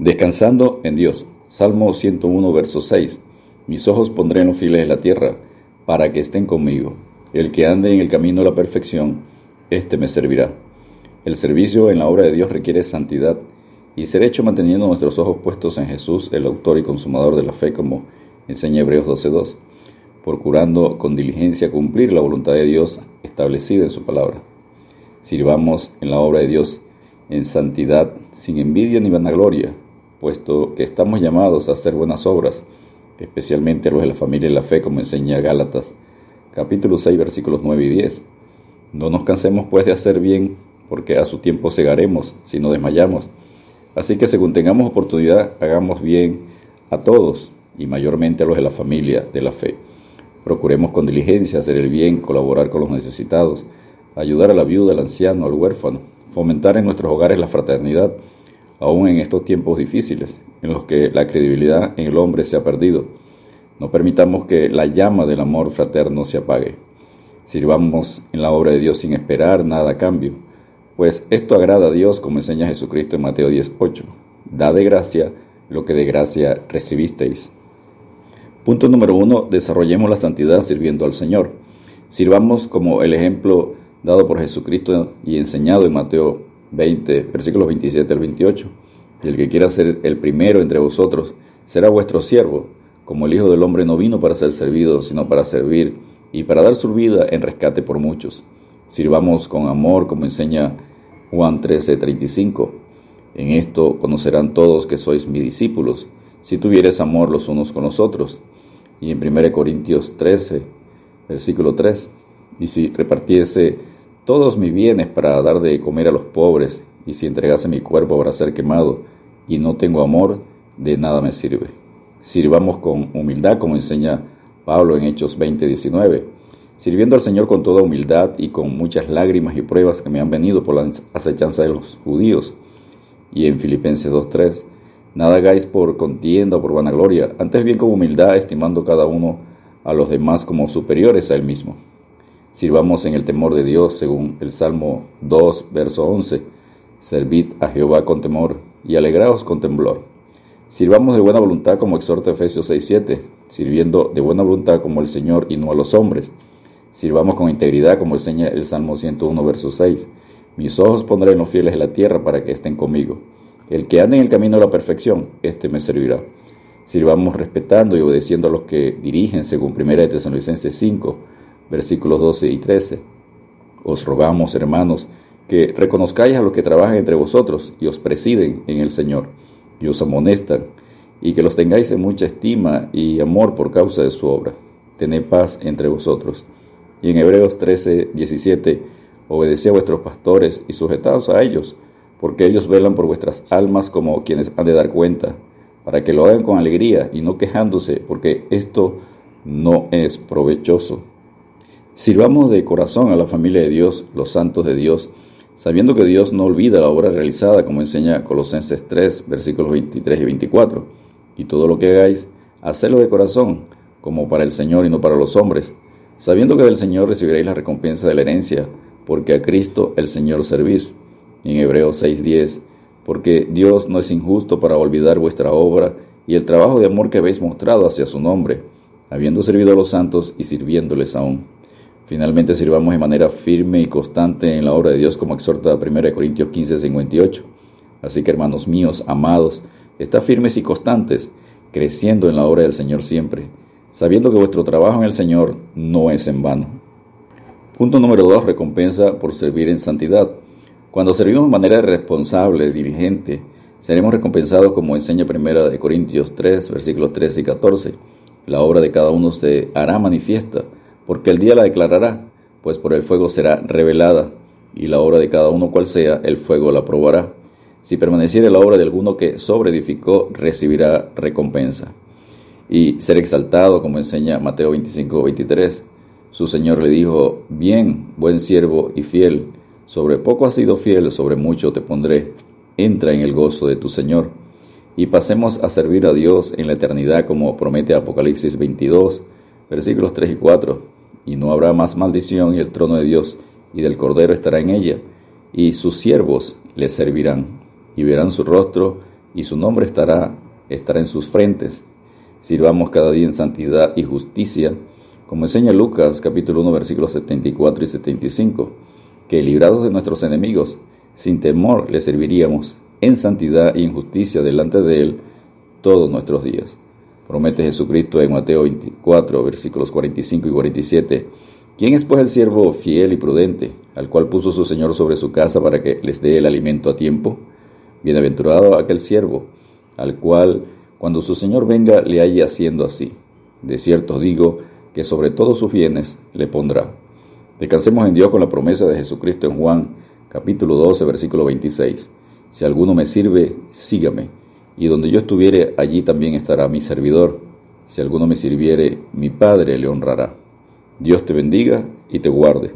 Descansando en Dios. Salmo 101, verso 6. Mis ojos pondré en los files de la tierra, para que estén conmigo. El que ande en el camino de la perfección, éste me servirá. El servicio en la obra de Dios requiere santidad y ser hecho manteniendo nuestros ojos puestos en Jesús, el autor y consumador de la fe, como enseña Hebreos 12.2, procurando con diligencia cumplir la voluntad de Dios establecida en su palabra. Sirvamos en la obra de Dios en santidad, sin envidia ni vanagloria, puesto que estamos llamados a hacer buenas obras, especialmente a los de la familia y la fe, como enseña Gálatas, capítulo 6, versículos 9 y 10. No nos cansemos pues de hacer bien, porque a su tiempo cegaremos si no desmayamos. Así que según tengamos oportunidad, hagamos bien a todos, y mayormente a los de la familia de la fe. Procuremos con diligencia hacer el bien, colaborar con los necesitados, ayudar a la viuda, al anciano, al huérfano, fomentar en nuestros hogares la fraternidad, aún en estos tiempos difíciles, en los que la credibilidad en el hombre se ha perdido. No permitamos que la llama del amor fraterno se apague. Sirvamos en la obra de Dios sin esperar nada a cambio, pues esto agrada a Dios como enseña Jesucristo en Mateo 10:8. Da de gracia lo que de gracia recibisteis. Punto número uno, desarrollemos la santidad sirviendo al Señor. Sirvamos como el ejemplo dado por Jesucristo y enseñado en Mateo 20, versículos 27 al 28. Y el que quiera ser el primero entre vosotros será vuestro siervo, como el Hijo del Hombre no vino para ser servido, sino para servir y para dar su vida en rescate por muchos. Sirvamos con amor, como enseña Juan 13, 35. En esto conocerán todos que sois mis discípulos, si tuvieres amor los unos con los otros. Y en 1 Corintios 13, versículo 3. Y si repartiese todos mis bienes para dar de comer a los pobres, y si entregase mi cuerpo para ser quemado, y no tengo amor, de nada me sirve. Sirvamos con humildad, como enseña Pablo en Hechos 20, 19, sirviendo al Señor con toda humildad y con muchas lágrimas y pruebas que me han venido por la acechanza de los judíos. Y en Filipenses 2.3, nada hagáis por contienda o por vanagloria, antes bien con humildad, estimando cada uno a los demás como superiores a él mismo Sirvamos en el temor de Dios, según el Salmo 2, verso 11. Servid a Jehová con temor y alegraos con temblor. Sirvamos de buena voluntad como exhorta Efesios 6, 7, sirviendo de buena voluntad como el Señor y no a los hombres. Sirvamos con integridad como enseña el Salmo 101, verso 6. Mis ojos pondré en los fieles de la tierra para que estén conmigo. El que ande en el camino de la perfección, éste me servirá. Sirvamos respetando y obedeciendo a los que dirigen, según 1 de Tesalonicenses 5, versículos 12 y 13. Os rogamos, hermanos, que reconozcáis a los que trabajan entre vosotros y os presiden en el Señor y os amonestan, y que los tengáis en mucha estima y amor por causa de su obra. Tened paz entre vosotros. Y en Hebreos 13, 17, obedeced a vuestros pastores y sujetaos a ellos, porque ellos velan por vuestras almas como quienes han de dar cuenta, para que lo hagan con alegría y no quejándose, porque esto no es provechoso. Sirvamos de corazón a la familia de Dios, los santos de Dios, sabiendo que Dios no olvida la obra realizada, como enseña Colosenses 3, versículos 23 y 24. Y todo lo que hagáis, hacedlo de corazón, como para el Señor y no para los hombres, sabiendo que del Señor recibiréis la recompensa de la herencia, porque a Cristo el Señor servís. en Hebreos 6:10, porque Dios no es injusto para olvidar vuestra obra y el trabajo de amor que habéis mostrado hacia su nombre, habiendo servido a los santos y sirviéndoles aún. Finalmente sirvamos de manera firme y constante en la obra de Dios como exhorta 1 Corintios 15, 58. Así que hermanos míos, amados, está firmes y constantes, creciendo en la obra del Señor siempre, sabiendo que vuestro trabajo en el Señor no es en vano. Punto número 2. Recompensa por servir en santidad. Cuando servimos de manera responsable, diligente, seremos recompensados como enseña 1 Corintios 3, versículos 13 y 14. La obra de cada uno se hará manifiesta porque el día la declarará, pues por el fuego será revelada, y la obra de cada uno cual sea, el fuego la probará. Si permaneciere la obra de alguno que sobreedificó, recibirá recompensa. Y ser exaltado, como enseña Mateo 25, 23. Su Señor le dijo, bien, buen siervo y fiel, sobre poco has sido fiel, sobre mucho te pondré, entra en el gozo de tu Señor. Y pasemos a servir a Dios en la eternidad, como promete Apocalipsis 22, versículos 3 y 4 y no habrá más maldición, y el trono de Dios y del Cordero estará en ella, y sus siervos le servirán, y verán su rostro, y su nombre estará, estará en sus frentes. Sirvamos cada día en santidad y justicia, como enseña Lucas capítulo 1 versículos 74 y 75, que librados de nuestros enemigos, sin temor le serviríamos en santidad y en justicia delante de Él todos nuestros días. Promete Jesucristo en Mateo 24 versículos 45 y 47. ¿Quién es pues el siervo fiel y prudente, al cual puso su Señor sobre su casa para que les dé el alimento a tiempo? Bienaventurado aquel siervo, al cual cuando su Señor venga le haya haciendo así. De cierto digo que sobre todos sus bienes le pondrá. Descansemos en Dios con la promesa de Jesucristo en Juan capítulo 12 versículo 26. Si alguno me sirve, sígame, y donde yo estuviere, allí también estará mi servidor. Si alguno me sirviere, mi Padre le honrará. Dios te bendiga y te guarde.